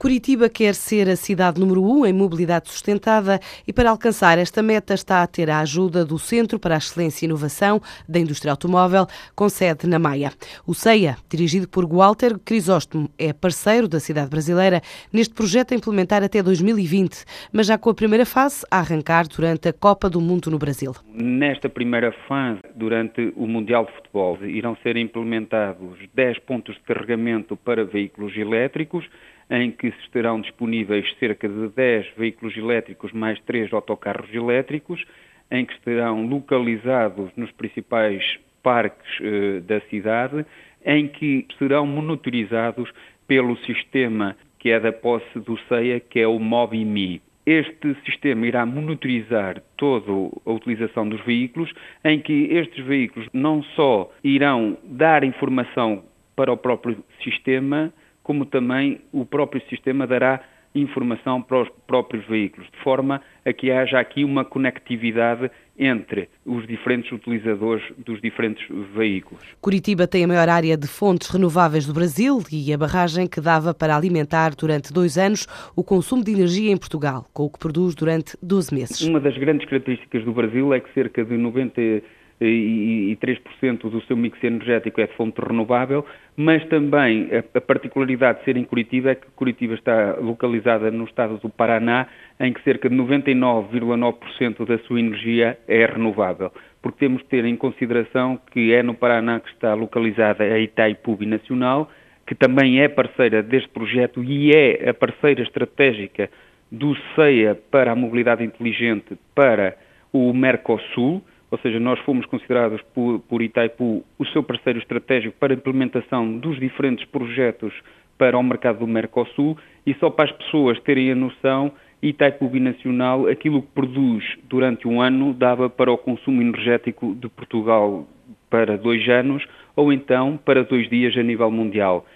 Curitiba quer ser a cidade número um em mobilidade sustentada e, para alcançar esta meta, está a ter a ajuda do Centro para a Excelência e Inovação da Indústria Automóvel, com sede na Maia. O CEIA, dirigido por Walter Crisóstomo, é parceiro da cidade brasileira neste projeto a implementar até 2020, mas já com a primeira fase a arrancar durante a Copa do Mundo no Brasil. Nesta primeira fase, durante o Mundial de Futebol, irão ser implementados 10 pontos de carregamento para veículos elétricos em que estarão disponíveis cerca de 10 veículos elétricos mais 3 autocarros elétricos, em que estarão localizados nos principais parques eh, da cidade, em que serão monitorizados pelo sistema que é da posse do CEA, que é o MOBIMI. Este sistema irá monitorizar toda a utilização dos veículos, em que estes veículos não só irão dar informação para o próprio sistema, como também o próprio sistema dará informação para os próprios veículos, de forma a que haja aqui uma conectividade entre os diferentes utilizadores dos diferentes veículos. Curitiba tem a maior área de fontes renováveis do Brasil e a barragem que dava para alimentar durante dois anos o consumo de energia em Portugal, com o que produz durante 12 meses. Uma das grandes características do Brasil é que cerca de 90 e 3% do seu mix energético é de fonte renovável, mas também a particularidade de ser em Curitiba é que Curitiba está localizada no estado do Paraná, em que cerca de 99,9% da sua energia é renovável. Porque temos que ter em consideração que é no Paraná que está localizada a Itaipu Nacional, que também é parceira deste projeto e é a parceira estratégica do CEA para a mobilidade inteligente para o Mercosul, ou seja, nós fomos considerados por, por Itaipu o seu parceiro estratégico para a implementação dos diferentes projetos para o mercado do Mercosul e só para as pessoas terem a noção, Itaipu Binacional, aquilo que produz durante um ano dava para o consumo energético de Portugal para dois anos ou então para dois dias a nível mundial.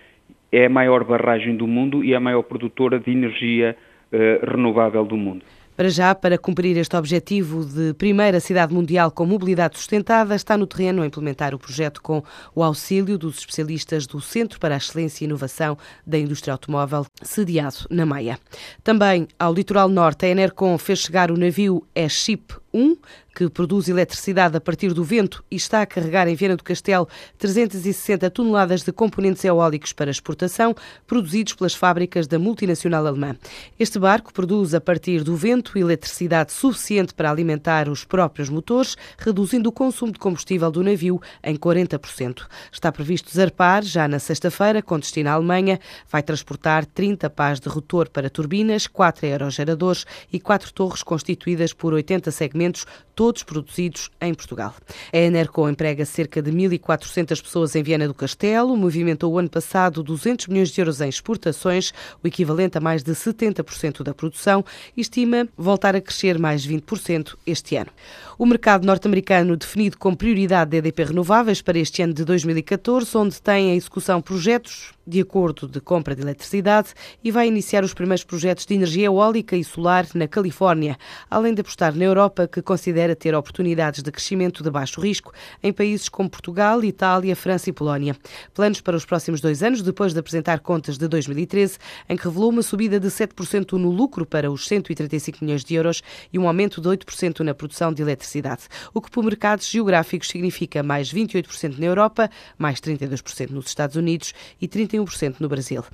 É a maior barragem do mundo e a maior produtora de energia eh, renovável do mundo. Para já, para cumprir este objetivo de primeira cidade mundial com mobilidade sustentada, está no terreno a implementar o projeto com o auxílio dos especialistas do Centro para a Excelência e Inovação da Indústria Automóvel, sediado na Maia. Também ao litoral norte, a Enercon fez chegar o navio E-Ship 1, que produz eletricidade a partir do vento e está a carregar em Viana do Castelo 360 toneladas de componentes eólicos para exportação, produzidos pelas fábricas da multinacional alemã. Este barco produz a partir do vento eletricidade suficiente para alimentar os próprios motores, reduzindo o consumo de combustível do navio em 40%. Está previsto zarpar já na sexta-feira, com destino à Alemanha. Vai transportar 30 pás de rotor para turbinas, 4 aerogeradores e 4 torres constituídas por 80 segmentos medicamentos, todos produzidos em Portugal. A Enerco emprega cerca de 1.400 pessoas em Viana do Castelo, movimentou o ano passado 200 milhões de euros em exportações, o equivalente a mais de 70% da produção, e estima voltar a crescer mais 20% este ano. O mercado norte-americano definido como prioridade de EDP Renováveis para este ano de 2014, onde tem em execução projetos de acordo de compra de eletricidade e vai iniciar os primeiros projetos de energia eólica e solar na Califórnia, além de apostar na Europa, que considera ter oportunidades de crescimento de baixo risco em países como Portugal, Itália, França e Polónia. Planos para os próximos dois anos, depois de apresentar contas de 2013, em que revelou uma subida de 7% no lucro para os 135 milhões de euros e um aumento de 8% na produção de eletricidade, o que por mercados geográficos significa mais 28% na Europa, mais 32% nos Estados Unidos e 30 31% no Brasil.